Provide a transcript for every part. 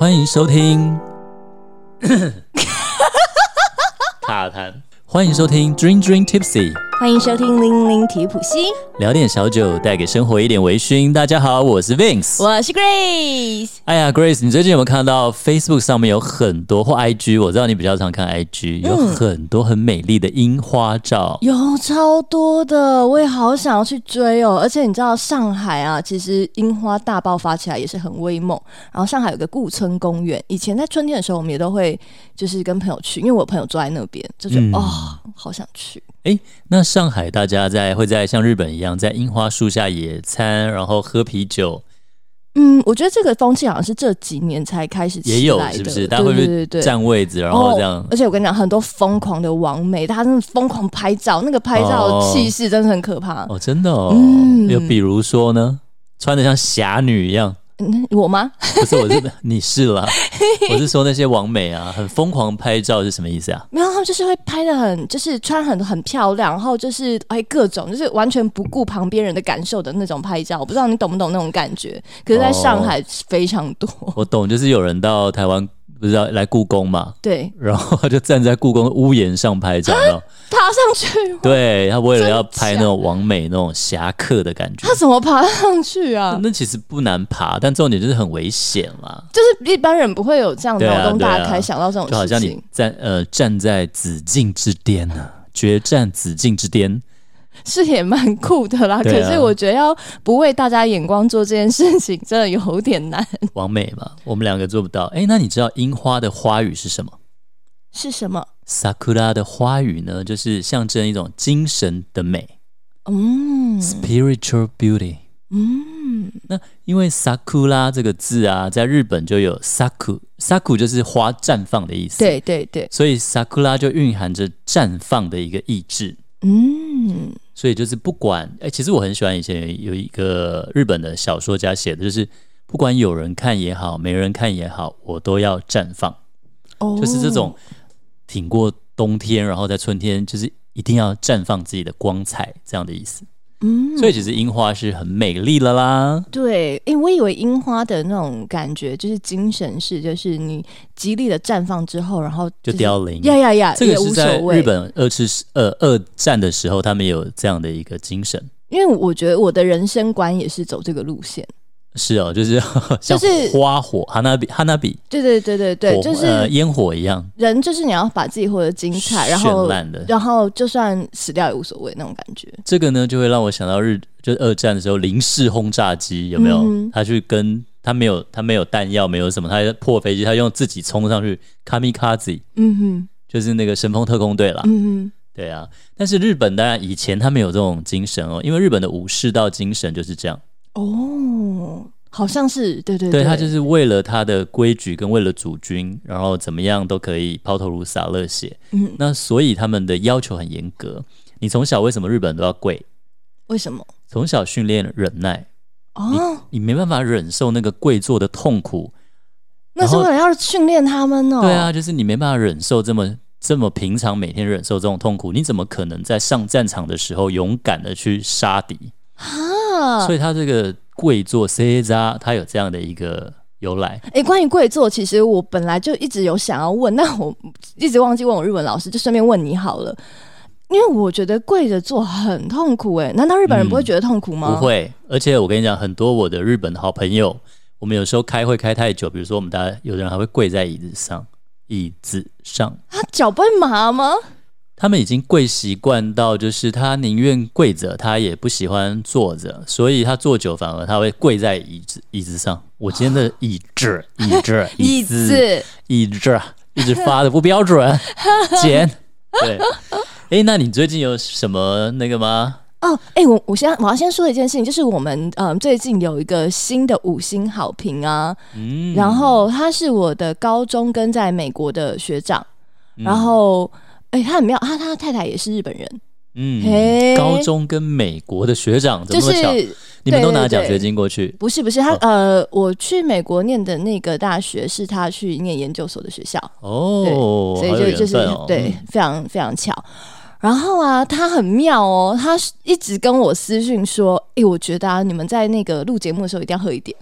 欢迎收听。卡痰，欢迎收听 Dream Dream Tipsy，欢迎收听零零提普西，聊点小酒，带给生活一点微醺。大家好，我是 Vince。我是 Grace。哎呀，Grace，你最近有没有看到 Facebook 上面有很多或 IG？我知道你比较常看 IG，有很多很美丽的樱花照。有超多的，我也好想要去追哦。而且你知道上海啊，其实樱花大爆发起来也是很威猛。然后上海有个顾村公园，以前在春天的时候，我们也都会就是跟朋友去，因为我朋友住在那边，就觉得、嗯哦，好想去。哎，那上海大家在会在像日本一样在樱花树下野餐，然后喝啤酒，嗯，我觉得这个风气好像是这几年才开始起也有是不是？大家会不会对对对对。占位置，然后这样哦？而且我跟你讲，很多疯狂的网美，他真的疯狂拍照，那个拍照气势真的很可怕。哦，真的哦。嗯又比如说呢，穿的像侠女一样，嗯，我吗？不是，我是你是啦，我是说那些网美啊，很疯狂拍照是什么意思啊？没有，他们就是会拍的很，就是穿很很漂亮，然后就是哎各种，就是完全不顾旁边人的感受的那种拍照。我不知道你懂不懂那种感觉？可是在上海非常多，我懂，就是有人到台湾不是要来故宫嘛，对，然后他就站在故宫的屋檐上拍照，爬上去，对他为了要拍那种完美那种侠客的感觉。他，怎么爬上去啊？那其实不难爬，但重点就是很危险啦。就是一般人不会有这样对啊脑洞大开想到这种就好像你呃站在紫禁之巅呢、决战紫禁之巅，是也蛮酷的啦。啊可是我觉得要不为大家眼光做这件事情，真的有点难。完美嘛，我们两个做不到。哎，那你知道樱花的花语是什么？是什么？sakura 的花语呢，就是象征一种精神的美嗯，spiritual beauty。嗯，那因为 sakura 这个字啊，在日本就有 saku，saku 就是花绽放的意思。，对对对，所以 sakura 就蕴含着绽放的一个意志。嗯所以就是不管，哎、其实我很喜欢以前有一个日本的小说家写的，就是不管有人看也好，没人看也好，我都要绽放。哦就是这种挺过冬天，然后在春天，就是一定要绽放自己的光彩，这样的意思。嗯所以其实樱花是很美丽了啦。对，因为我以为樱花的那种感觉就是精神是，就是你极力的绽放之后，然后就是凋零呀呀呀，这个是在日。本二次呃二战的时候，他们有这样的一个精神。因为我觉得我的人生观也是走这个路线。是哦，就是像花火、哈娜比、哈娜比对对对对对，就是呃烟火一样人，就是你要把自己活得精彩，然绚后烂的。然后就算死掉也无所谓那种感觉。这个呢，就会让我想到日，就是二战的时候零式轰炸机有没有？嗯他去跟他没有他没有弹药，没有什么，他破飞机，他用自己冲上去，kamikaze 嗯哼，就是那个神风特工队啦。嗯哼对啊，但是日本当然以前他们有这种精神哦，因为日本的武士道精神就是这样，哼，哦，好像是，对对对他就是为了他的规矩跟为了主君，然后怎么样都可以抛头颅洒热血。嗯，那所以他们的要求很严格。你从小为什么日本人都要跪？为什么？从小训练忍耐，哦，你没办法忍受那个跪坐的痛苦。那是为了要训练他们哦。对啊，就是你没办法忍受这么这么平常每天忍受这种痛苦，你怎么可能在上战场的时候勇敢的去杀敌？啊，所以他这个跪坐 C 扎，它有这样的一个由来。哎、关于跪坐，其实我本来就一直有想要问，但我一直忘记问我日文老师，就顺便问你好了。因为我觉得跪着坐很痛苦、哎，难道日本人不会觉得痛苦吗？不，会，而且我跟你讲，很多我的日本好朋友，我们有时候开会开太久，比如说我们大家有的人还会跪在椅子上，椅子上，他脚不会麻吗？他们已经跪习惯到，就是他宁愿跪着，他也不喜欢坐着，所以他坐久反而他会跪在椅子椅子上。我今天的椅子 椅子椅子子，椅子一直发的不标准，剪对。哎，那你最近有什么那个吗？哦，哎、我我先我要先说一件事情，就是我们嗯最近有一个新的五星好评啊，嗯然后他是我的高中跟在美国的学长，嗯然后哎、他很妙，他他太太也是日本人，嗯嘿高中跟美国的学长怎就？是你们都拿奖学金过去？不是不是他呃，我去美国念的那个大学是他去念研究所的学校，哦，所以就就是。对嗯，非常非常巧。然后啊，他很妙哦，他一直跟我私讯说：“诶，我觉得啊，你们在那个录节目的时候一定要喝一点。”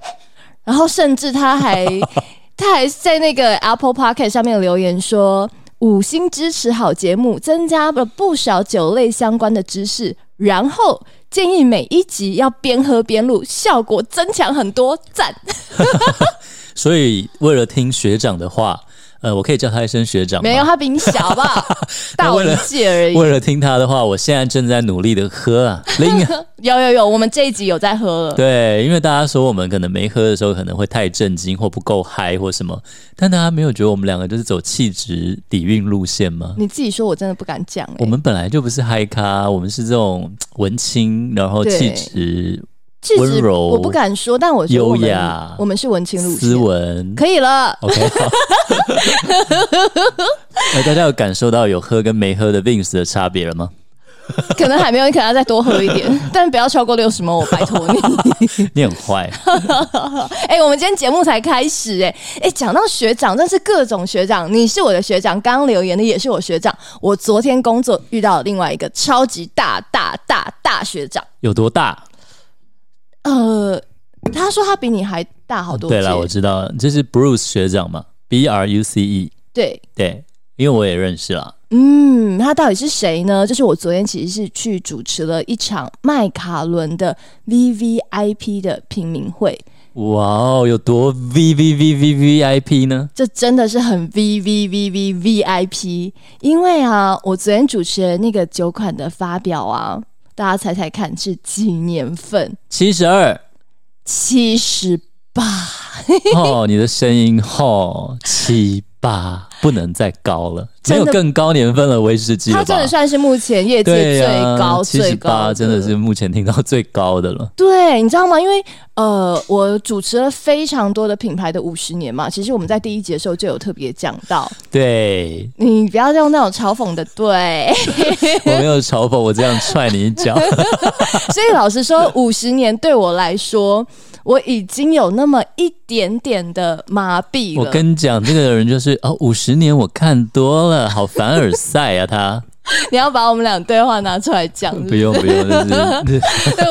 然后甚至他还 他还在那个 Apple p o c k e t 上面留言说。五星支持好节目，增加了不少酒类相关的知识。然后建议每一集要边喝边录，效果增强很多，赞。所以为了听学长的话。呃，我可以叫他一声学长。没有，他比你小，好不好？大我一届而已。为了听他的话，我现在正在努力的喝啊。有有有，我们这一集有在喝了。对，因为大家说我们可能没喝的时候可能会太震惊或不够嗨或什么，但大家没有觉得我们两个就是走气质底蕴路线吗？你自己说，我真的不敢讲。我们本来就不是嗨咖，我们是这种文青，然后气质。温柔，我不敢说，但我优雅，我们是文青路线，斯文，可以了。OK，大家有感受到有喝跟没喝的 Vince 的差别了吗？可能还没有，你可能要再多喝一点，但不要超过六十毛，我拜托你。你很坏。哎，我们今天节目才开始，哎哎，讲到学长，真是各种学长。你是我的学长，刚刚留言的也是我学长。我昨天工作遇到另外一个超级大大大大学长，有多大？呃，他说他比你还大好多。对了，我知道，这是 Bruce 学长嘛，B R U C E。对对，因为我也认识了。嗯，他到底是谁呢？就是我昨天其实是去主持了一场麦卡伦的 V V I P 的平民会。哇哦，有多 V V V V V I P 呢？这真的是很 V V V V V I P，因为啊，我昨天主持的那个酒款的发表啊。大家猜猜看是几年份？七十二，七十八。哦，你的声音哦，七八。不能再高了，没有更高年份的威士忌了它真的算是目前业界最高、最高，真的是目前听到最高的了。对，你知道吗？因为呃，我主持了非常多的品牌的五十年嘛，其实我们在第一节的时候就有特别讲到。对，你不要用那种嘲讽的，对 我没有嘲讽，我这样踹你一脚。所以老实说，五十年对我来说。我已经有那么一点点的麻痹了。我跟你讲，这个人就是哦，五十年我看多了，好凡尔赛啊！他，你要把我们俩对话拿出来讲？不用不用，对，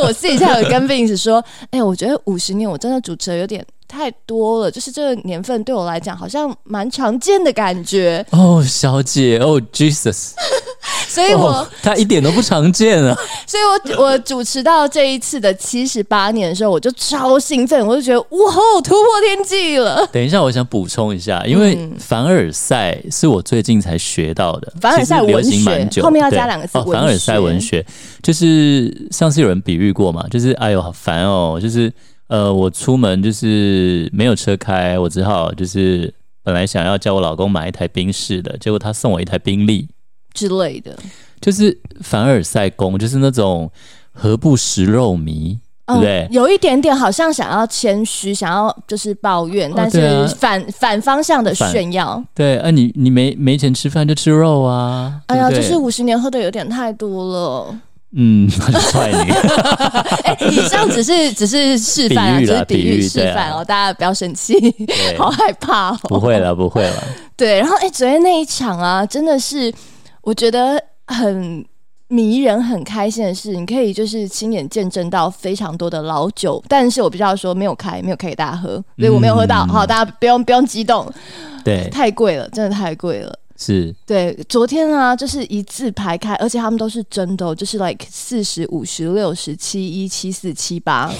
我私底下有跟 Vince 说，哎，我觉得五十年我真的主持有点。太多了，就是这个年份对我来讲好像蛮常见的感觉。哦，小姐哦，Jesus，所以我他一点都不常见啊，所以我我主持到这一次的七十八年的时候，我就超兴奋，我就觉得哇，突破天际了。等一下，我想补充一下，因为凡尔赛是我最近才学到的，凡尔赛文学后面要加两个字，凡尔赛文学就是上次有人比喻过嘛，就是哎呦好烦哦，就是。呃，我出门就是没有车开，我只好就是本来想要叫我老公买一台宾士的，结果他送我一台宾利之类的，就是凡尔赛宫，就是那种何不食肉糜，对不对？有一点点好像想要谦虚，想要就是抱怨，但是反反方向的炫耀。对，啊，你你没没钱吃饭就吃肉啊？哎呀，就是五十年喝的有点太多了。嗯，很帅你。哎，以上只是只是示范啊，只是比喻示范哦，大家不要生气，好害怕哦。不会了，不会了。对，然后哎，昨天那一场啊，真的是我觉得很迷人、很开心的事，你可以就是亲眼见证到非常多的老酒，但是我必须要说没有开，没有开给大家喝，所以我没有喝到。好，大家不用不用激动，对，太贵了，真的太贵了。是对，昨天啊，就是一字排开，而且他们都是真的，就是 like 四十五十六十七一七四七八，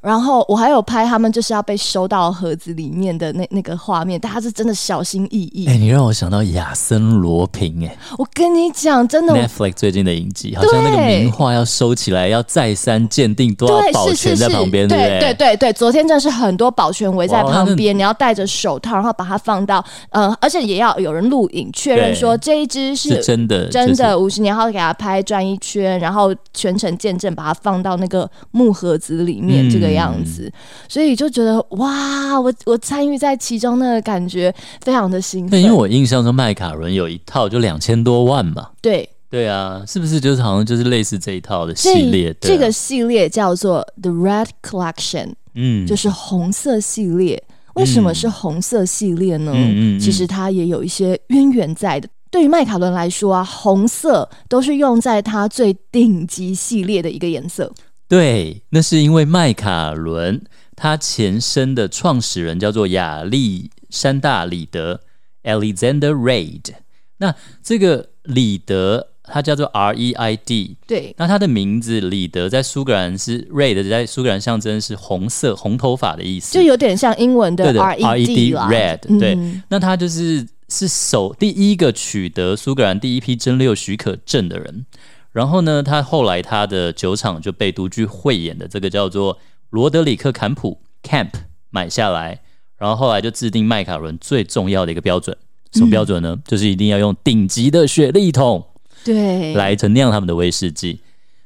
然后我还有拍他们就是要被收到盒子里面的那那个画面，大家是真的小心翼翼。哎，你让我想到亚森罗平，哎，我跟你讲，真的，Netflix 最近的影集，好像那个名画要收起来，要再三鉴定，都要保全在旁边，对对？对对对，昨天真的是很多保全围在旁边，你要戴着手套，然后把它放到，呃，而且也要有人录。确认说这一只是真的，真的五十年后给他拍转一圈，然后全程见证，把它放到那个木盒子里面，这个样子，所以就觉得哇，我我参与在其中，那个感觉非常的兴奋。因为我印象中麦卡伦有一套就两千多万嘛，对。对啊，是不是就是好像就是类似这一套的系列？这个系列叫做 The Red Collection，嗯，就是红色系列。为什么是红色系列呢？其实它也有一些渊源在的。对于麦卡伦来说啊，红色都是用在它最顶级系列的一个颜色。对，那是因为麦卡伦它前身的创始人叫做亚历山大·里德 （Alexander Reid）。那这个里德他叫做 R E I D，对，那他的名字里德在苏格兰是 Red，在苏格兰象征是红色、红头发的意思，就有点像英文的 R E D。Red，对嗯那他就是是首第一个取得苏格兰第一批蒸馏许可证的人。然后呢，他后来他的酒厂就被独具慧眼的这个叫做罗德里克坎普 Camp 买下来，然后后来就制定麦卡伦最重要的一个标准，什么标准呢？就是一定要用顶级的雪利桶对，来陈酿他们的威士忌。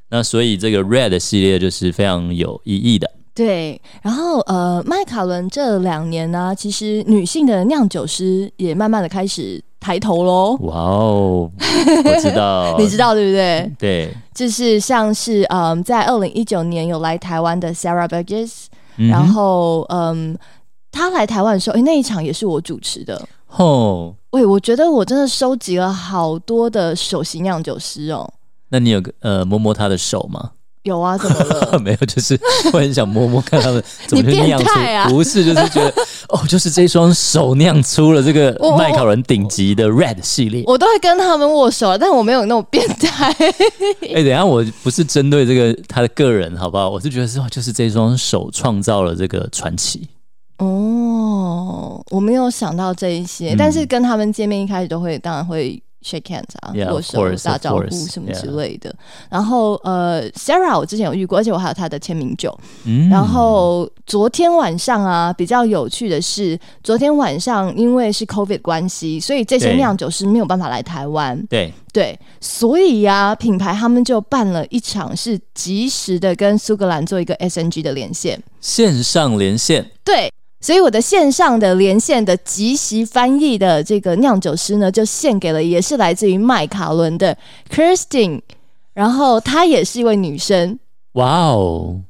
那所以这个 Red 系列就是非常有意义的。对，然后呃，麦卡伦这两年呢，其实女性的酿酒师也慢慢的开始抬头喽。哇哦，我知道，你知道对不对？对，就是像是嗯，在二零一九年有来台湾的 Sarah Burgess，、嗯然后嗯，她来台湾的时候，诶，那一场也是我主持的。哦，喂，我觉得我真的收集了好多的首席酿酒师哦。那你有个呃摸摸他的手吗？有啊，怎么了？没有，就是 我很想摸摸看他们 怎么酿出，不是，就是觉得哦，就是这双手酿出了这个麦考伦顶级的 Red 系列。我都会跟他们握手，但我没有那种变态。哎、等一下我不是针对这个他的个人，好不好？我是觉得是哦就是这双手创造了这个传奇。哦，我没有想到这一些，嗯但是跟他们见面一开始都会，当然会 shake hands 啊 Yeah, 握手、course, 打招呼什么.之类的。然后呃，Sarah 我之前有遇过，而且我还有她的签名酒。嗯然后昨天晚上啊，比较有趣的是，昨天晚上因为是 COVID 关系，所以这些酿酒师没有办法来台湾。对，对，所以呀、品牌他们就办了一场是及时的跟苏格兰做一个 SNG 的连线。线上连线，对，所以我的线上的连线的即席翻译的这个酿酒师呢，就献给了也是来自于麦卡伦的 Kirstin，然后她也是一位女生。哇哦，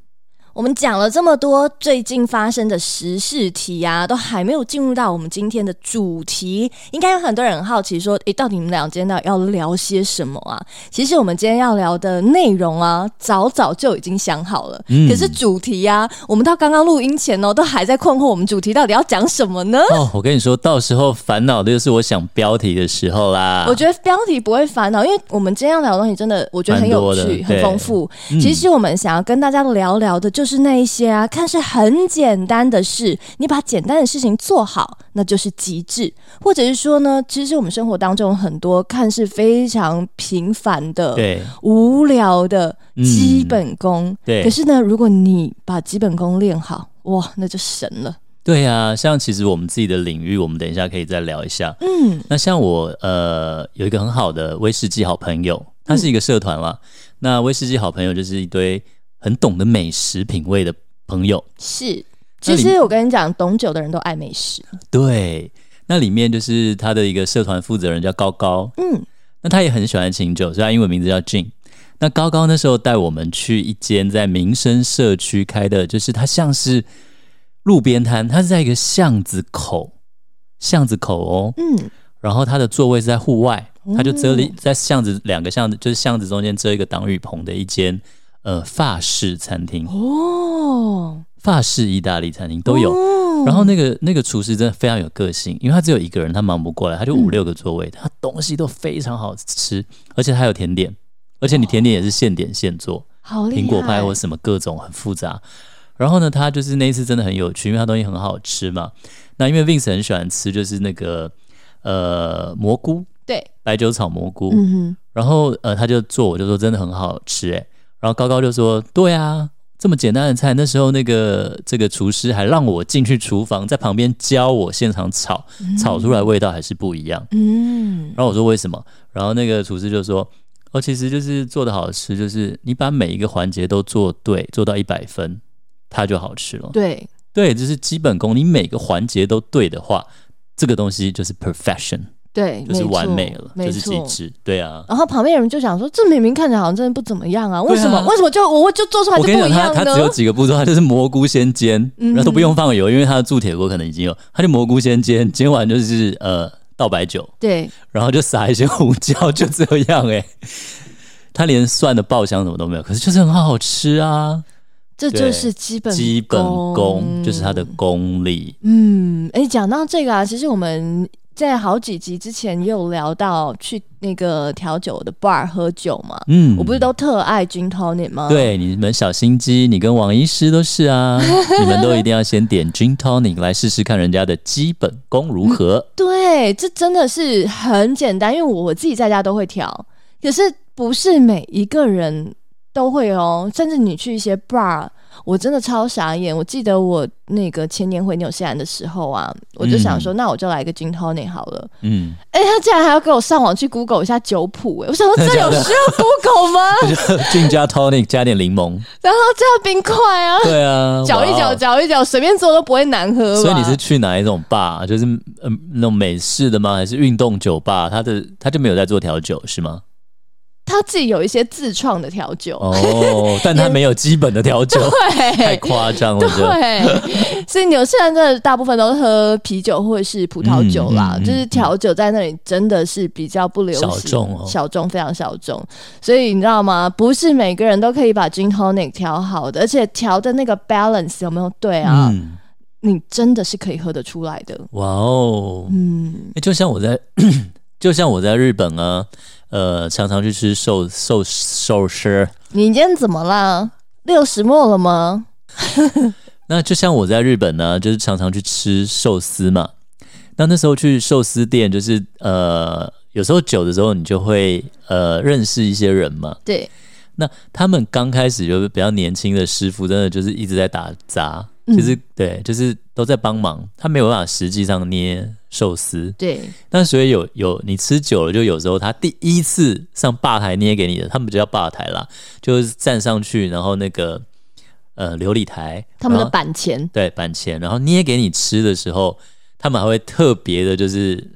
我们讲了这么多最近发生的时事题啊，都还没有进入到我们今天的主题。应该有很多人很好奇说，诶，到底你们俩今天到底要聊些什么啊？其实我们今天要聊的内容啊，早早就已经想好了。嗯可是主题啊，我们到刚刚录音前哦，都还在困惑我们主题到底要讲什么呢？哦，我跟你说，到时候烦恼的就是我想标题的时候啦。我觉得标题不会烦恼，因为我们今天要聊的东西真的，我觉得很有趣、很丰富。嗯其实我们想要跟大家聊聊的，就是那一些啊，看似很简单的事，你把简单的事情做好，那就是极致。或者是说呢，其实我们生活当中很多看似非常平凡的、对无聊的嗯基本功，对可是呢，如果你把基本功练好，哇，那就神了。对啊，像其实我们自己的领域，我们等一下可以再聊一下。嗯，那像我呃有一个很好的威士忌好朋友，他是一个社团啦。那威士忌好朋友就是一堆很懂得美食品味的朋友。是。其实我跟你讲，懂酒的人都爱美食。对，那里面就是他的一个社团负责人叫高高，嗯，那他也很喜欢清酒，所以他英文名字叫 Jin。那高高那时候带我们去一间在民生社区开的，就是它像是路边摊，它是在一个巷子口，巷子口哦，嗯，然后它的座位是在户外，哦它就遮了一在巷子两个巷子，就是巷子中间遮一个挡雨棚的一间呃法式餐厅，哦，法式意大利餐厅都有。哦然后那个那个厨师真的非常有个性，因为他只有一个人，他忙不过来，他就五六个座位，他东西都非常好吃，而且他有甜点，而且你甜点也是现点现做，好苹果派或什么各种很复杂。然后呢，他就是那一次真的很有趣，因为他东西很好吃嘛。那因为 Vince 很喜欢吃，就是那个呃蘑菇，对，白酒炒蘑菇。嗯哼，然后呃，他就做，我就说真的很好吃哎。然后高高就说，对啊，这么简单的菜，那时候那个这个厨师还让我进去厨房，在旁边教我现场炒，炒出来味道还是不一样。嗯，然后我说为什么？然后那个厨师就说，哦，其实就是做的好吃，就是你把每一个环节都做对，做到一百分，它就好吃了。对，对，就是基本功，你每个环节都对的话，这个东西就是 perfection，对，就是完美了，没就是极错。致。对啊。然后旁边有人就想说，这明明看起来好像真的不怎么样啊，为什么？为什么就我就做出来就我跟一样呢？他只有几个步骤，他就是蘑菇先煎，嗯然后都不用放油，因为他的铸铁锅可能已经有，他就蘑菇先煎，煎完就是呃倒白酒，对，然后就撒一些胡椒，就这样哎、它连蒜的爆香什么都没有，可是就是很好吃啊。这就是基本基本功就是它的功力。嗯，哎，讲到这个啊，其实我们在好几集之前也有聊到去那个调酒的 bar 喝酒嘛。嗯，我不是都特爱 gin tonic 吗？对，你们小心机，你跟王医师都是啊，你们都一定要先点 gin tonic 来试试看人家的基本功如何。对，这真的是很简单，因为我自己在家都会调，可是不是每一个人。都会哦，甚至你去一些 bar，我真的超傻眼。我记得我那个前年回纽西兰的时候啊，我就想说，那我就来个 gin tonic 好了。嗯，哎，他竟然还要给我上网去 Google 一下酒谱，哎，我想说这有需要 Google 吗？gin 加 tonic 加点柠檬，然后加冰块啊，对啊，搅一搅，搅一搅，随便做都不会难喝。所以你是去哪一种 bar？就是嗯那种美式的吗？还是运动酒吧？他的他就没有在做调酒是吗？他自己有一些自创的调酒哦，但他没有基本的调酒，对，太夸张了。对，所以纽西兰的大部分都是喝啤酒或者是葡萄酒啦，就是调酒在那里真的是比较不流行，小众，小众非常小众。所以你知道吗？不是每个人都可以把 gin tonic 调好的，而且调的那个 balance 有没有对啊？你真的是可以喝得出来的。哇哦，嗯，就像我在，就像我在日本啊。呃，常常去吃寿寿寿司。你今天怎么啦？六十末了吗？那就像我在日本呢，就是常常去吃寿司嘛。那那时候去寿司店，就是呃，有时候久的时候，你就会呃认识一些人嘛。对。那他们刚开始就是比较年轻的师傅，真的就是一直在打杂，其实对，就是都在帮忙，他没有办法实际上捏。寿司。对，那所以有有你吃久了，就有时候他第一次上吧台捏给你的，他们就叫吧台啦，就是站上去，然后那个呃琉璃台，他们的板前。对板前，然后捏给你吃的时候，他们还会特别的，就是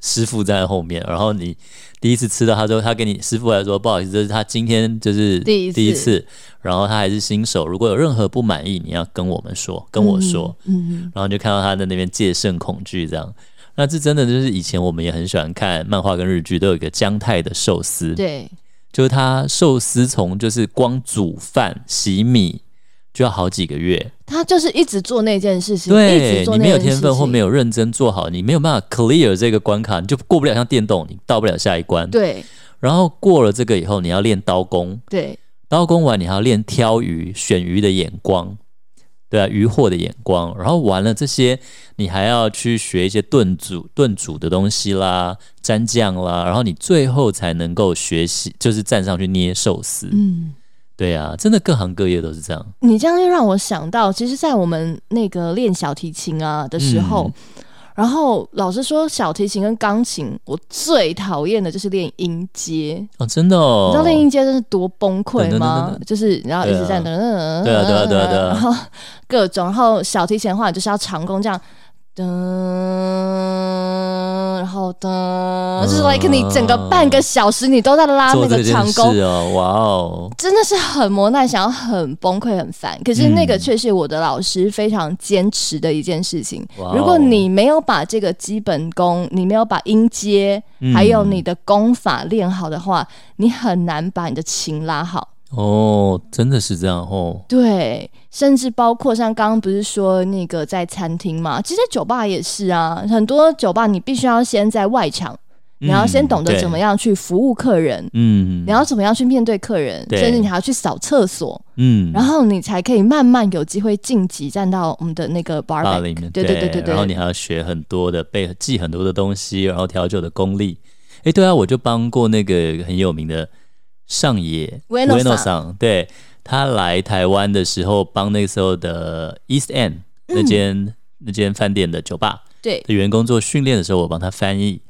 师傅在后面，然后你第一次吃到，他说他给你师傅来说不好意思，这是他今天就是第一次，然后他还是新手，如果有任何不满意，你要跟我们说，跟我说，嗯，然后就看到他在那边戒慎恐惧这样。那这真的就是以前我们也很喜欢看漫画跟日剧，都有一个姜太的寿司，对，就是他寿司从就是光煮饭洗米就要好几个月，他就是一直做那件事情，对，你没有天分或没有认真做好，你没有办法 clear 这个关卡，你就过不了像电动，你到不了下一关，对，然后过了这个以后，你要练刀工，对，刀工完你还要练挑鱼、选鱼的眼光。对啊，渔获的眼光，然后完了这些，你还要去学一些炖煮、炖煮的东西啦，蘸酱啦，然后你最后才能够学习，就是站上去捏寿司。嗯，对啊，真的各行各业都是这样。你这样又让我想到，其实，在我们那个练小提琴啊的时候。然后老师说，小提琴跟钢琴，我最讨厌的就是练音阶哦，真的哦，你知道练音阶真是多崩溃吗？就是然后一直在那，对啊对啊对啊对啊，然后各种，然后小提琴的话，就是要长弓这样。噔，然后噔，就是 like 你整个半个小时你都在拉那个长弓哦，哇哦，真的是很磨难，想要很崩溃很烦。可是那个却是我的老师非常坚持的一件事情。如果你没有把这个基本功，你没有把音阶还有你的功法练好的话，你很难把你的琴拉好。哦，真的是这样哦。对，甚至包括像刚刚不是说那个在餐厅嘛，其实酒吧也是啊。很多酒吧你必须要先在外场，你要先懂得怎么样去服务客人，嗯，你要怎么样去面对客人，甚至你还要去扫厕所，嗯，然后你才可以慢慢有机会晋级站到我们的那个 bar 里面。对对对对对。然后你还要学很多的背记很多的东西，然后调酒的功力。哎，对啊，我就帮过那个很有名的。上野维诺桑，对他来台湾的时候，帮那个时候的 East End 那间那间饭店的酒吧对的员工做训练的时候，我帮他翻译。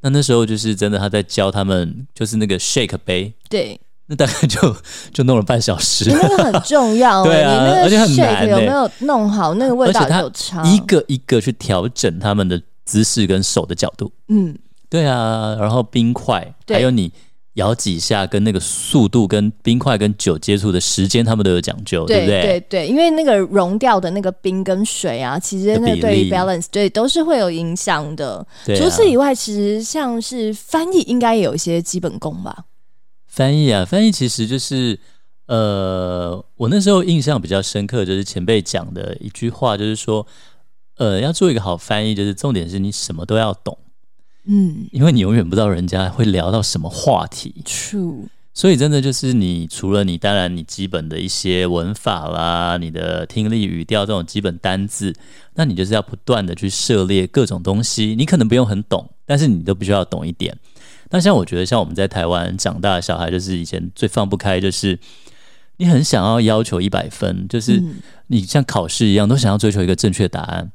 那那时候就是真的，他在教他们，就是那个 shake 杯，对，那大概就 就弄了半小时。那个很重要，对啊，而且很难，有没有弄好那个味道有差，一个一个去调整他们的姿势跟手的角度。嗯，对啊，然后冰块，还有你。摇几下，跟那个速度、跟冰块、跟酒接触的时间，他们都有讲究，对不对？对对，因为那个融掉的那个冰跟水啊，其实那对 balance 对都是会有影响的。除此以外，其实像是翻译，应该也有一些基本功吧。翻译啊，翻译其实就是，呃，我那时候印象比较深刻，就是前辈讲的一句话，就是说，呃，要做一个好翻译，就是重点是你什么都要懂，嗯因为你永远不知道人家会聊到什么话题，，true，所以真的就是你除了你当然你基本的一些文法啦，你的听力语调这种基本单字，那你就是要不断的去涉猎各种东西，你可能不用很懂，但是你都必须要懂一点。那像我觉得像我们在台湾长大的小孩，就是以前最放不开，就是你很想要要求一百分，就是嗯你像考试一样，都想要追求一个正确答案。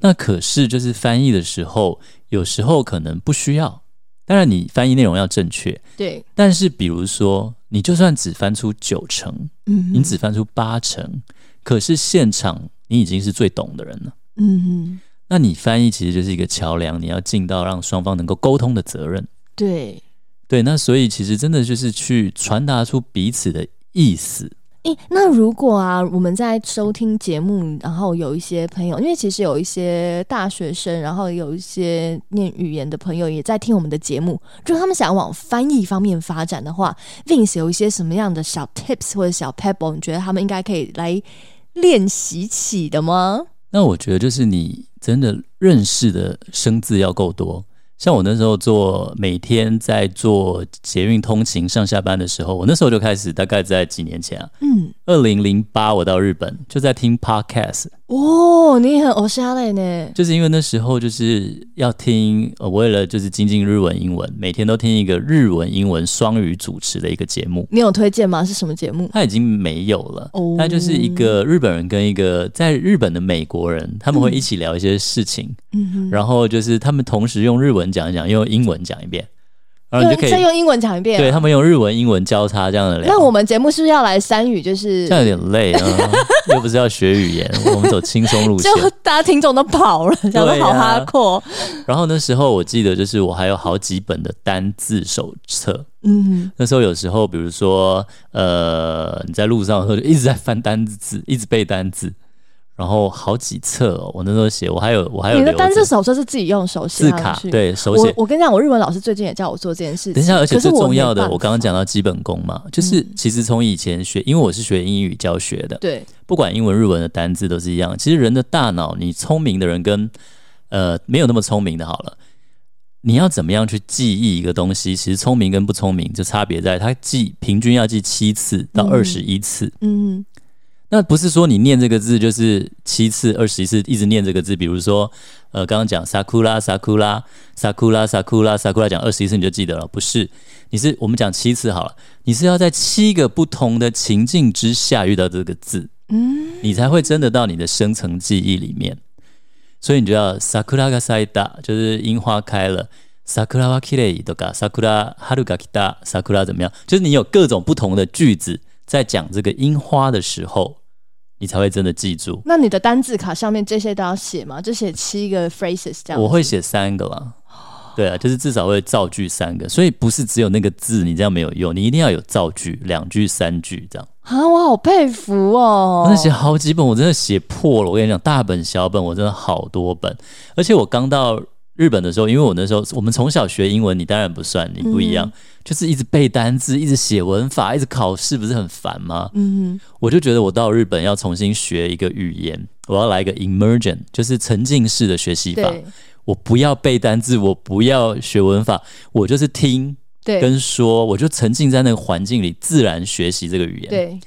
那可是就是翻译的时候，有时候可能不需要。当然，你翻译内容要正确，对，但是比如说，你就算只翻出九成，嗯你只翻出八成，可是现场你已经是最懂的人了。嗯那你翻译其实就是一个桥梁，你要尽到让双方能够沟通的责任。对。对，那所以其实真的就是去传达出彼此的意思。诶，那如果啊，我们在收听节目，然后有一些朋友，因为其实有一些大学生，然后有一些念语言的朋友也在听我们的节目，如果他们想往翻译方面发展的话，Vince 有一些什么样的小 tips 或者小 pebble，你觉得他们应该可以来练习起的吗？那我觉得就是你真的认识的生字要够多。像我那时候做每天在做捷运通勤上下班的时候，我那时候就开始，大概在几年前啊，嗯，二零零八我到日本就在听 podcast，哦，你也很偶像嘞呢。就是因为那时候就是要听，呃，为了就是精进日文、英文，每天都听一个日文、英文双语主持的一个节目。你有推荐吗？是什么节目？它已经没有了，哦它就是一个日本人跟一个在日本的美国人，他们会一起聊一些事情，嗯哼，然后就是他们同时用日文讲一讲，用英文讲一遍，然后你就可以再用英文讲一遍啊、对他们用日文、英文交叉这样的聊。那我们节目是不是要来三语？就是这样有点累啊，又不是要学语言，我们走轻松路线。就大家听众都跑了，想说对啊好哈阔。然后那时候我记得就是我还有好几本的单字手册。嗯，那时候有时候，比如说，呃，你在路上的时候就一直在翻单字，一直背单字，然后好几册哦。我那时候写，我还有我还有你的单字手册是自己用手写字卡，对手我写。我跟你讲，我日文老师最近也叫我做这件事情。等一下，而且最重要的，我刚刚讲到基本功嘛，就是嗯其实从以前学，因为我是学英语教学的，对，不管英文、日文的单字都是一样。其实人的大脑，你聪明的人跟呃没有那么聪明的，好了，你要怎么样去记忆一个东西？其实聪明跟不聪明就差别在，他记平均要记七次到嗯二十一次。嗯那不是说你念这个字就是七次、二十一次一直念这个字，比如说呃刚刚讲 sakura sakura sakura sakura sakura 讲二十一次你就记得了，不是？你是我们讲七次好了，你是要在七个不同的情境之下遇到这个字。嗯，你才会真的到你的深层记忆里面。所以你就要 sakura ga saida，就是樱花开了。sakura wa kirei とか sakura haru ga kita sakura 怎么样？就是你有各种不同的句子在讲这个樱花的时候，你才会真的记住。那你的单字卡上面这些都要写吗？就写七个 phrases 这样。我会写三个啦。对啊，就是至少会造句三个，所以不是只有那个字，你这样没有用，你一定要有造句，两句、三句这样。啊，我好佩服哦。我那写好几本，我真的写破了。我跟你讲，大本小本，我真的好多本。而且我刚到日本的时候，因为我那时候我们从小学英文，你当然不算，你不一样，就是一直背单字，一直写文法，一直考试，不是很烦吗？嗯我就觉得我到日本要重新学一个语言，我要来一个 immersion，就是沉浸式的学习，法。我不要背单字，我不要学文法，我就是听对跟说，我就沉浸在那个环境里，自然学习这个语言。对，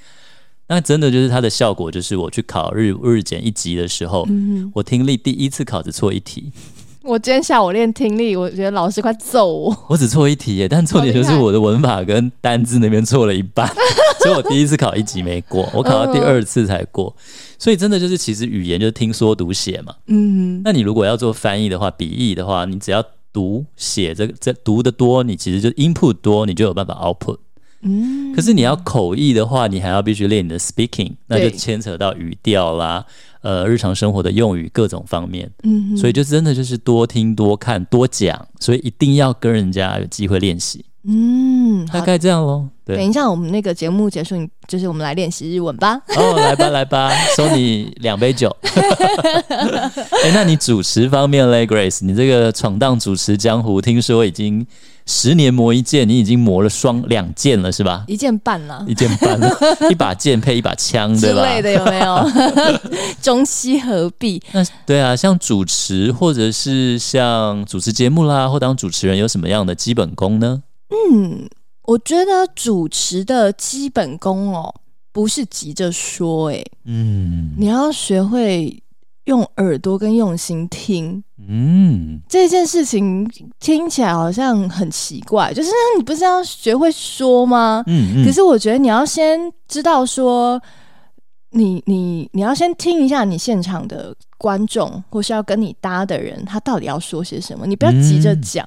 那真的就是它的效果，就是我去考日日检一级的时候，嗯。我听力第一次考只错一题，我今天下午练听力，我觉得老师快揍我。我只错一题耶，但重点就是我的文法跟单字那边错了一半，所以我第一次考一级没过，我考到第二次才过。所以真的就是，其实语言就是听说读写嘛。嗯，那你如果要做翻译的话，笔译的话，你只要读写这个这读的多，你其实就 input 多，你就有办法 output。嗯，可是你要口译的话，你还要必须练你的 speaking，那就牵扯到语调啦，呃，日常生活的用语各种方面。嗯，所以就真的就是多听、多看、多讲，所以一定要跟人家有机会练习，嗯，大概这样喽。对等一下我们那个节目结束，你就是我们来练习日文吧。哦，来吧来吧，收你两杯酒。哎、那你主持方面嘞，Grace，你这个闯荡主持江湖，听说已经十年磨一剑，你已经磨了双两剑了是吧？一件半了一剑半了，一把剑配一把枪，之对吧？类的有没有？中西合璧。那对啊，像主持或者是像主持节目啦，或当主持人，有什么样的基本功呢？嗯，我觉得主持的基本功哦，不是急着说、欸，嗯你要学会用耳朵跟用心听。嗯，这件事情听起来好像很奇怪，就是你不是要学会说吗？嗯嗯，可是我觉得你要先知道说，你你你要先听一下你现场的观众或是要跟你搭的人，他到底要说些什么，你不要急着嗯讲。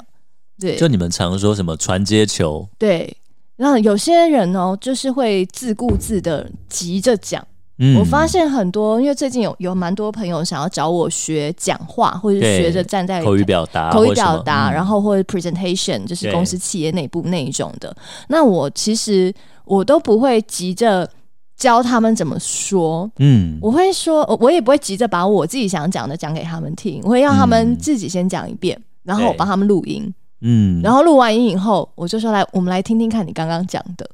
对，就你们常说什么传接球，对。然后有些人哦，就是会自顾自的急着讲。嗯。我发现很多，因为最近有有蛮多朋友想要找我学讲话，或者是学着站在口语表达，口语表达，嗯。然后或者 presentation，就是公司企业内部那一种的。那我其实我都不会急着教他们怎么说，嗯，我会说，我我也不会急着把我自己想讲的讲给他们听，我会让他们嗯自己先讲一遍，然后我帮他们录音，嗯，然后录完音以后，我就说来，我们来听听看你刚刚讲的。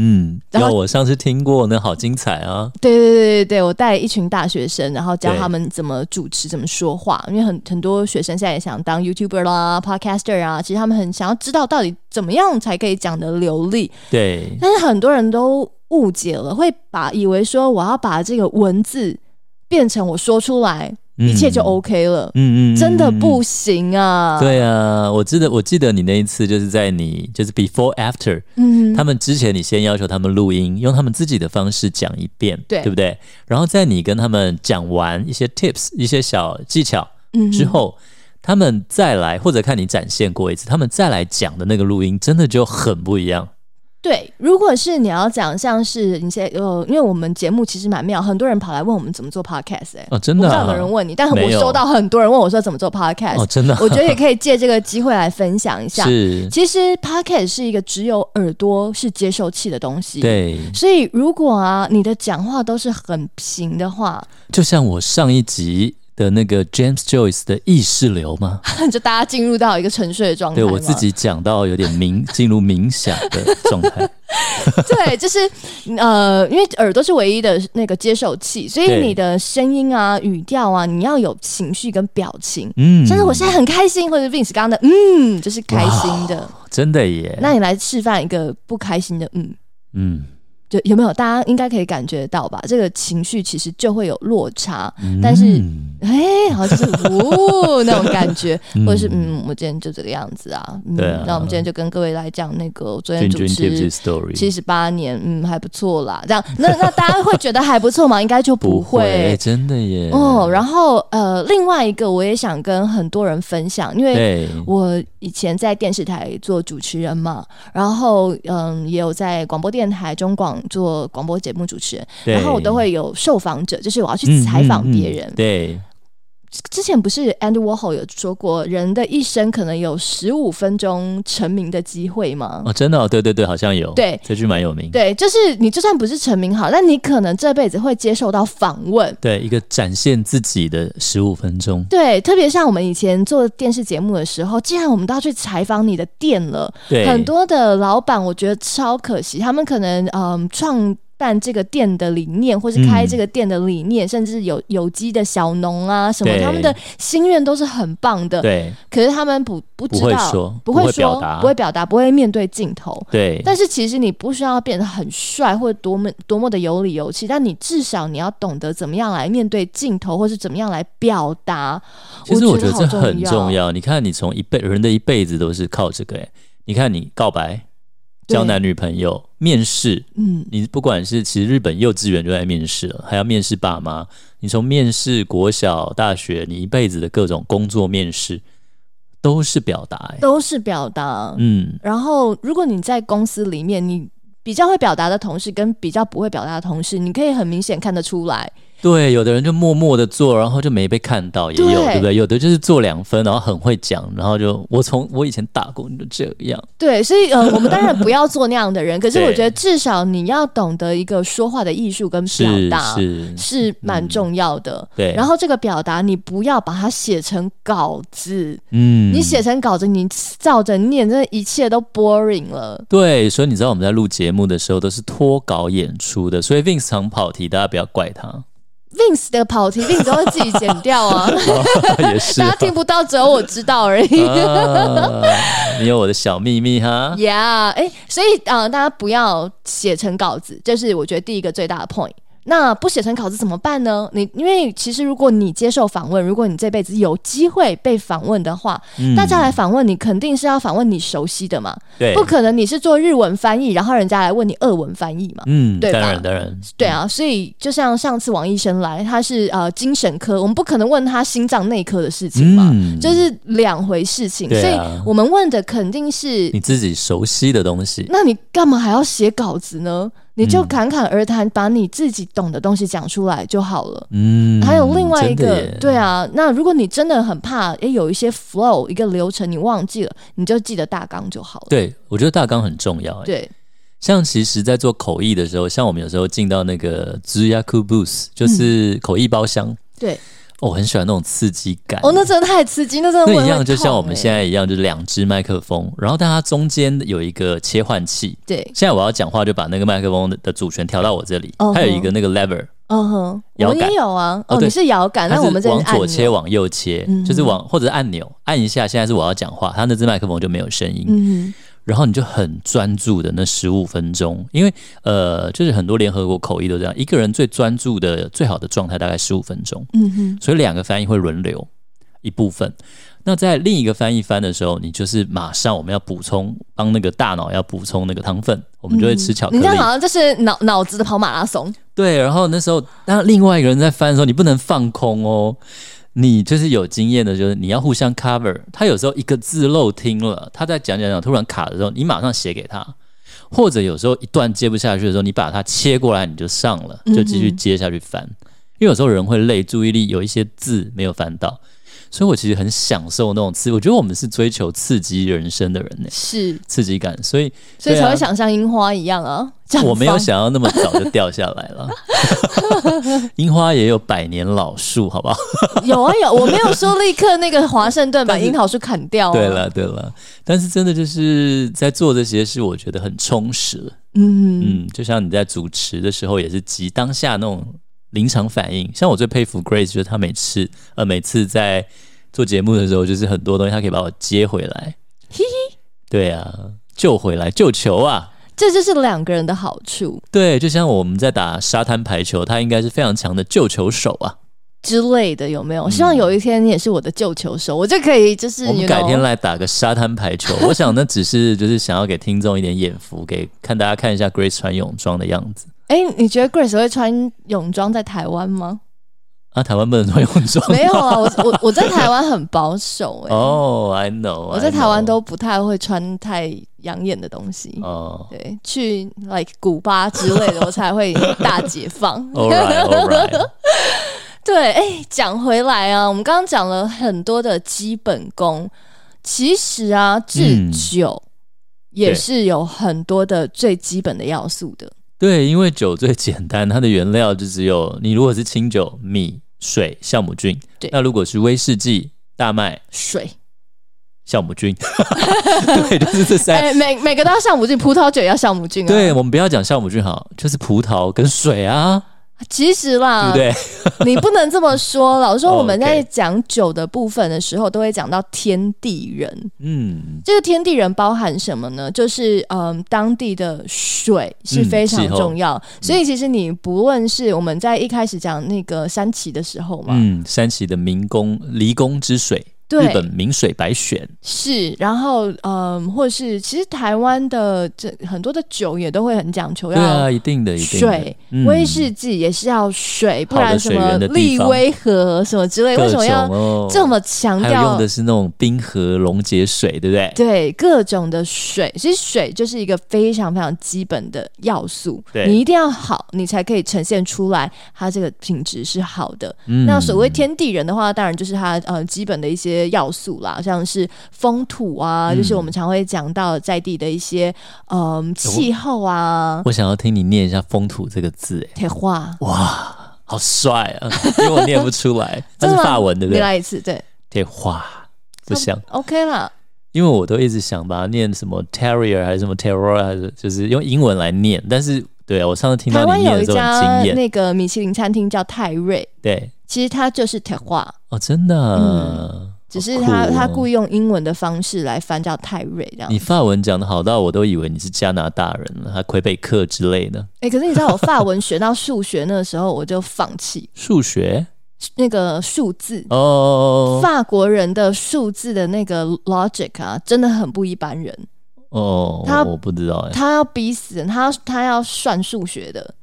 嗯，然后我上次听过呢，好精彩啊！对对对对对，我带一群大学生，然后教他们怎么主持、怎么说话，因为很很多学生现在也想当 YouTuber 啦、Podcaster 啊，其实他们很想要知道到底怎么样才可以讲得流利，对，但是很多人都误解了，会把以为说我要把这个文字变成我说出来，一切就 OK 了，嗯嗯，嗯真的嗯不行啊！对啊，我记得我记得你那一次就是在你就是 before after，嗯，他们之前你先要求他们录音，用他们自己的方式讲一遍，对对不对？然后在你跟他们讲完一些 tips、一些小技巧嗯之后，他们再来或者看你展现过一次，他们再来讲的那个录音，真的就很不一样。对，如果是你要讲像是你现在呃，因为我们节目其实蛮妙，很多人跑来问我们怎么做 podcast 哎、哦，真我不知道有人问你，但我收到很多人问我说怎么做 podcast，、哦，真的啊、我觉得也可以借这个机会来分享一下。是，其实 podcast 是一个只有耳朵是接受器的东西，。对，所以如果啊你的讲话都是很平的话，就像我上一集的那个 James Joyce 的意识流吗，就大家进入到一个沉睡的状态嘛。对我自己讲到有点冥 进入冥想的状态，对，就是呃，因为耳朵是唯一的那个接受器，所以你的声音啊、语调啊，你要有情绪跟表情。嗯，像是我现在很开心，或者 Vince 刚刚的嗯，就是开心的。真的耶，那你来示范一个不开心的嗯，嗯，就有没有？大家应该可以感觉到吧？这个情绪其实就会有落差，嗯但是哎、好像就是呜那种感觉，或者是嗯，我今天就这个样子啊。嗯、对啊那我们今天就跟各位来讲那个我昨天主持七十八年，嗯，还不错啦。这样，那 那大家会觉得还不错吗？应该就不会。会，真的耶，哦，然后呃，另外一个我也想跟很多人分享，因为，我以前在电视台做主持人嘛，然后嗯，也有在广播电台中广做广播节目主持人，然后我都会有受访者，就是我要去嗯采访别人。对，之前不是 Andy Warhol 有说过，人的一生可能有十五分钟成名的机会吗？哦，真的、哦，对对对，好像有，对这句蛮有名，对，就是你就算不是成名好，但你可能这辈子会接受到访问。对，一个展现自己的十五分钟，对，特别像我们以前做电视节目的时候，既然我们都要去采访你的店了，对，很多的老板我觉得超可惜，他们可能嗯创办这个店的理念，或是开嗯这个店的理念，甚至有有机的小农啊什么，他们的心愿都是很棒的。对可是他们不不知不会道，说不不会表达不会表达，不会面对镜头。对，但是其实你不需要变得很帅或者多么多么的有理有气，但你至少你要懂得怎么样来面对镜头，或是怎么样来表达。其实我觉得这很重。要。你看，你从一辈人的一辈子都是靠这个、欸，你看你告白、对交男女朋友、面试，嗯，你不管是其实日本幼稚园就在面试了，还要面试爸妈。你从面试国小、大学，你一辈子的各种工作面试都是表达、欸，都是表达。嗯，然后，如果你在公司里面，你比较会表达的同事跟比较不会表达的同事，你可以很明显看得出来，对，有的人就默默的做，然后就没被看到，也有，对。对不对？有的就是做两分，然后很会讲，然后就我从我以前打工就这样，对，所以呃，我们当然不要做那样的人，可是我觉得 至少你要懂得一个说话的艺术跟表是达。是，是蛮重要的，对。然后这个表达你不要把它写成稿子，嗯。你写成稿子，你照着念，这一切都 boring 了。对，所以你知道我们在录节目的时候都是脱稿演出的，所以 Vince 常跑题，大家不要怪他，Vince 的跑题，Vince 都会自己剪掉啊，也是啊大家听不到，只有我知道而已。啊，你有我的小秘密哈。Yeah，哎、所以啊、呃大家不要写成稿子，这是我觉得第一个最大的 point。那不写成稿子怎么办呢？你因为其实如果你接受访问，如果你这辈子有机会被访问的话，嗯。大家来访问你，肯定是要访问你熟悉的嘛，对。不可能你是做日文翻译，然后人家来问你俄文翻译嘛。嗯，对吧？当然当然，对啊，所以就像上次王医生来，他是呃精神科，我们不可能问他心脏内科的事情嘛，嗯。就是两回事情。所以我们问的肯定是你自己熟悉的东西，那你干嘛还要写稿子呢？你就嗯侃侃而谈，把你自己懂的东西讲出来就好了。嗯，还有另外一个对啊，那如果你真的很怕，诶，有一些 flow 一个流程你忘记了，你就记得大纲就好了。对我觉得大纲很重要。哎，对，像其实，在做口译的时候，像我们有时候进到那个 Zuyaku Booth，就是口译包厢，对，哦我很喜欢那种刺激感。哦，那真的太刺激，那真的会那一样，就像我们在现在一样，就是两支麦克风，然后但它中间有一个切换器。对，现在我要讲话，就把那个麦克风的的主权调到我这里哦，它有一个那个 lever，嗯哼，我们也有啊。哦，你是摇杆，那我们是往左切，往右切嗯，就是往或者是按钮按一下。现在是我要讲话，它那支麦克风就没有声音。嗯然后你就很专注的那十五分钟，因为呃，就是很多联合国口译都这样，一个人最专注的最好的状态大概十五分钟，哼，嗯哼，所以两个翻译会轮流一部分。那在另一个翻译翻的时候，你就是马上我们要补充，帮那个大脑要补充那个糖分，我们就会吃巧克力。你这样好像就是脑脑子的跑马拉松。对，然后那时候当另外一个人在翻的时候，你不能放空哦。你就是有经验的，就是你要互相 cover。他有时候一个字漏听了，他在讲讲讲突然卡的时候，你马上写给他；或者有时候一段接不下去的时候，你把它切过来，你就上了，就继续接下去翻。因为有时候人会累，注意力有一些字没有翻到，所以我其实很享受那种刺。我觉得我们是追求刺激人生的人呢，是，刺激感，所以所以才会想像樱花一样啊。绽 我没有想要那么早就掉下来了。樱花也有百年老树，好不好？有啊有，我没有说立刻那个华盛顿把樱桃树砍掉、啊。对了，对了，但是真的就是在做这些事，我觉得很充实。嗯，嗯，就像你在主持的时候，也是集当下那种临场反应。像我最佩服 Grace，就是她每次呃每次在做节目的时候，就是很多东西她可以把我接回来。嘿嘿，对啊，救回来，救球啊！这就是两个人的好处对，就像我们在打沙滩排球，他应该是非常强的救球手啊。之类的，有没有？希望有一天你也是我的救球手，我就可以就是我们改天来打个沙滩排球，我想那只是就是想要给听众一点眼福，给看大家看一下 Grace 穿泳装的样子。哎、你觉得 Grace 会穿泳装在台湾吗？啊，台湾不能穿泳装？没有啊，我我我在台湾很保守哎、哦、i know，我在台湾都不太会穿太养眼的东西。哦。对，去 like 古巴之类的，我才会大解放。All right, all right，对，哎，讲回来啊，我们刚刚讲了很多的基本功，其实啊，制嗯酒也是有很多的最基本的要素的。对，因为酒最简单，它的原料就只有你如果是清酒、米、水、酵母菌，对那如果是威士忌、大麦、水，酵母菌，对，就是这三。欸，每每个都要酵母菌，葡萄酒也要酵母菌啊。对，我们不要讲酵母菌好，就是葡萄跟水啊，其实啦，对不对？你不能这么说。老实说，哦我们在讲酒的部分的时候，都会讲到天地人。嗯，这个天地人包含什么呢？就是嗯，当地的水是非常重要，所以其实你不论是我们在一开始讲那个山崎的时候嘛，嗯，山崎的民工离宫之水，对日本名水白选，是，然后嗯，或是其实台湾的这很多的酒也都会很讲求要对啊，一定的，一定水，嗯。威士忌也是要水，不然什么利威河什么之类，为什么要哦，这么强还有用的？是那种冰河溶解水，对不对？对各种的水，其实水就是一个非常非常基本的要素，对。你一定要好，你才可以呈现出来它这个品质是好的。嗯。那所谓天地人的话，当然就是它呃基本的一些要素啦，像是风土啊，嗯。就是我们常会讲到在地的一些嗯气候啊，我想要听你念一下“风土”这个字，哎，铁画。哇，好帅啊！因为我念不出来，它真的吗？是法文，对不对？你来一次，对，铁画不像，OK 啦。因为我都一直想把它念什么 terrier 还是什么 terror，还是就是用英文来念，但是对啊，我上次听到你念的时候很家惊艳，那个米其林餐厅叫泰瑞，对，其实它就是铁画，哦，真的只是他他故意用英文的方式来翻叫泰瑞这样你。法文讲的好到我都以为你是加拿大人了，还魁北克之类的。哎、可是你知道我法文学到数学那个时候我就放弃数学那个数字。哦法国人的数字的那个 logic 啊，真的很不一般人。哦，他我不知道哎，他要逼死人，他要他要算数学的，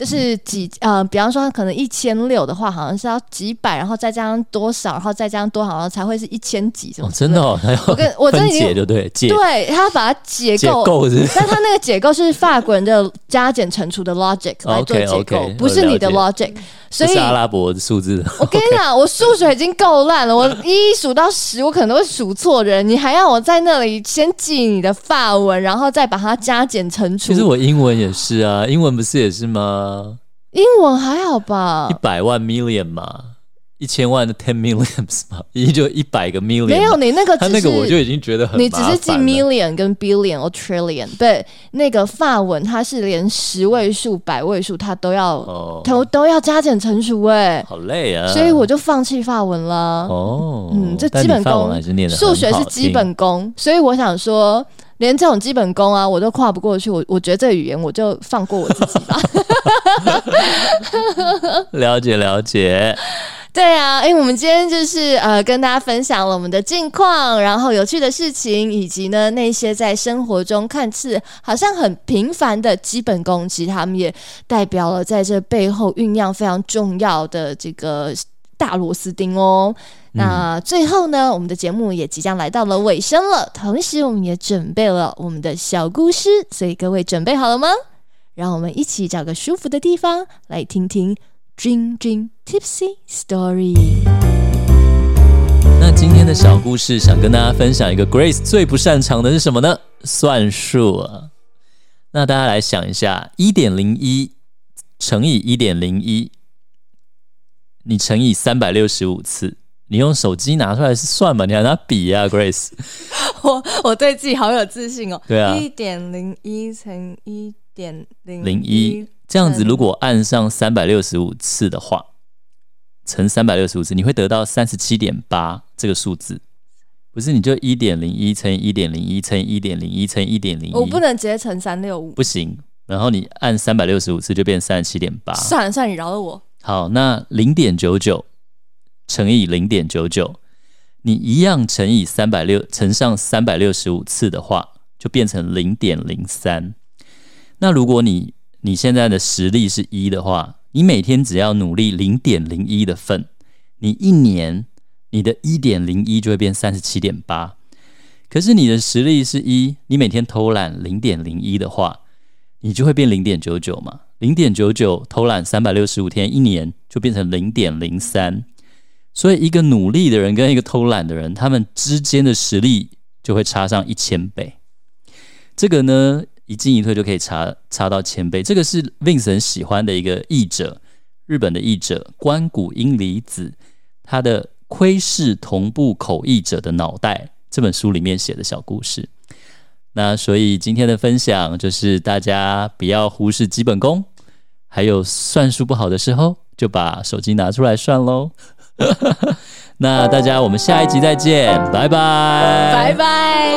就是几呃，比方说可能一千六的话，好像是要几百，然后再加上多少，然后再加上多少，然后才会是一千几什么哦，真的哦，我跟我真的已经对，解对他要把它解解构。构是是但他那个解构是法国人的加减乘除的 logic 来做解构不是你的 logic。所以是阿拉伯的数字的。我跟你讲，我数学已经够烂了，我一数到十，我可能都会数错人。你还要我在那里先记你的法文，然后再把它加减乘除其。实我英文也是啊，英文不是也是吗？英文还好吧一？百万 million 嘛，一千万的 ten millions 嘛，一就一百个 million 嘛。没有，你那个他那个我就已经觉得很你只是记 million 跟 billion or trillion，对，那个法文它是连十位数、百位数它都要哦，都都要加减乘除哎，好累啊。所以我就放弃法文了。哦，嗯，这基本功还是念的数学是基本功，所以我想说，连这种基本功啊，我都跨不过去。我我觉得这语言我就放过我自己吧。了 解了解。对啊，因为我们今天就是呃跟大家分享了我们的近况，然后有趣的事情，以及呢那些在生活中看似好像很平凡的基本功，其实他们也代表了在这背后酝酿非常重要的这个大螺丝钉哦。那最后呢，我们的节目也即将来到了尾声了，同时我们也准备了我们的小故事，所以各位准备好了吗？让我们一起找个舒服的地方来听听 Dream Dream Tipsy Story。那今天的小故事想跟大家分享一个 Grace 最不擅长的是什么呢？算术啊。那大家来想一下，一点零一乘以一点零一，你乘以三百六十五次，你用手机拿出来是算嘛？你还拿笔呀、g r a c e 我我对自己好有自信哦。对啊一点零一乘一点零零一这样子，如果按上三百六十五次的话，乘三百六十五次，你会得到三十七点八这个数字。不是，你就一点零一乘以一点零一乘以一点零一乘以一点零一，我不能直接乘三六五。不行。然后你按三百六十五次就变三十七点八。算了算了，你饶了我。好，那零点九九乘以零点九九，你一样乘以三百六乘上三百六十五次的话，就变成零点零三。那如果你你现在的实力是一的话，你每天只要努力零点零一的份，你一年你的一点零一就会变三十七点八。可是你的实力是一，你每天偷懒零点零一的话，你就会变零点九九嘛。零点九九偷懒三百六十五天，一年就变成零点零三。所以，一个努力的人跟一个偷懒的人，他们之间的实力就会差上一千倍。这个呢，一进一退就可以差差到千倍。这个是 Vince 很喜欢的一个译者，日本的译者关谷英里子，他的《窥视同步口译者的脑袋》这本书里面写的小故事。那所以今天的分享就是大家不要忽视基本功，还有算术不好的时候就把手机拿出来算喽。那大家我们下一集再见，拜拜，拜拜。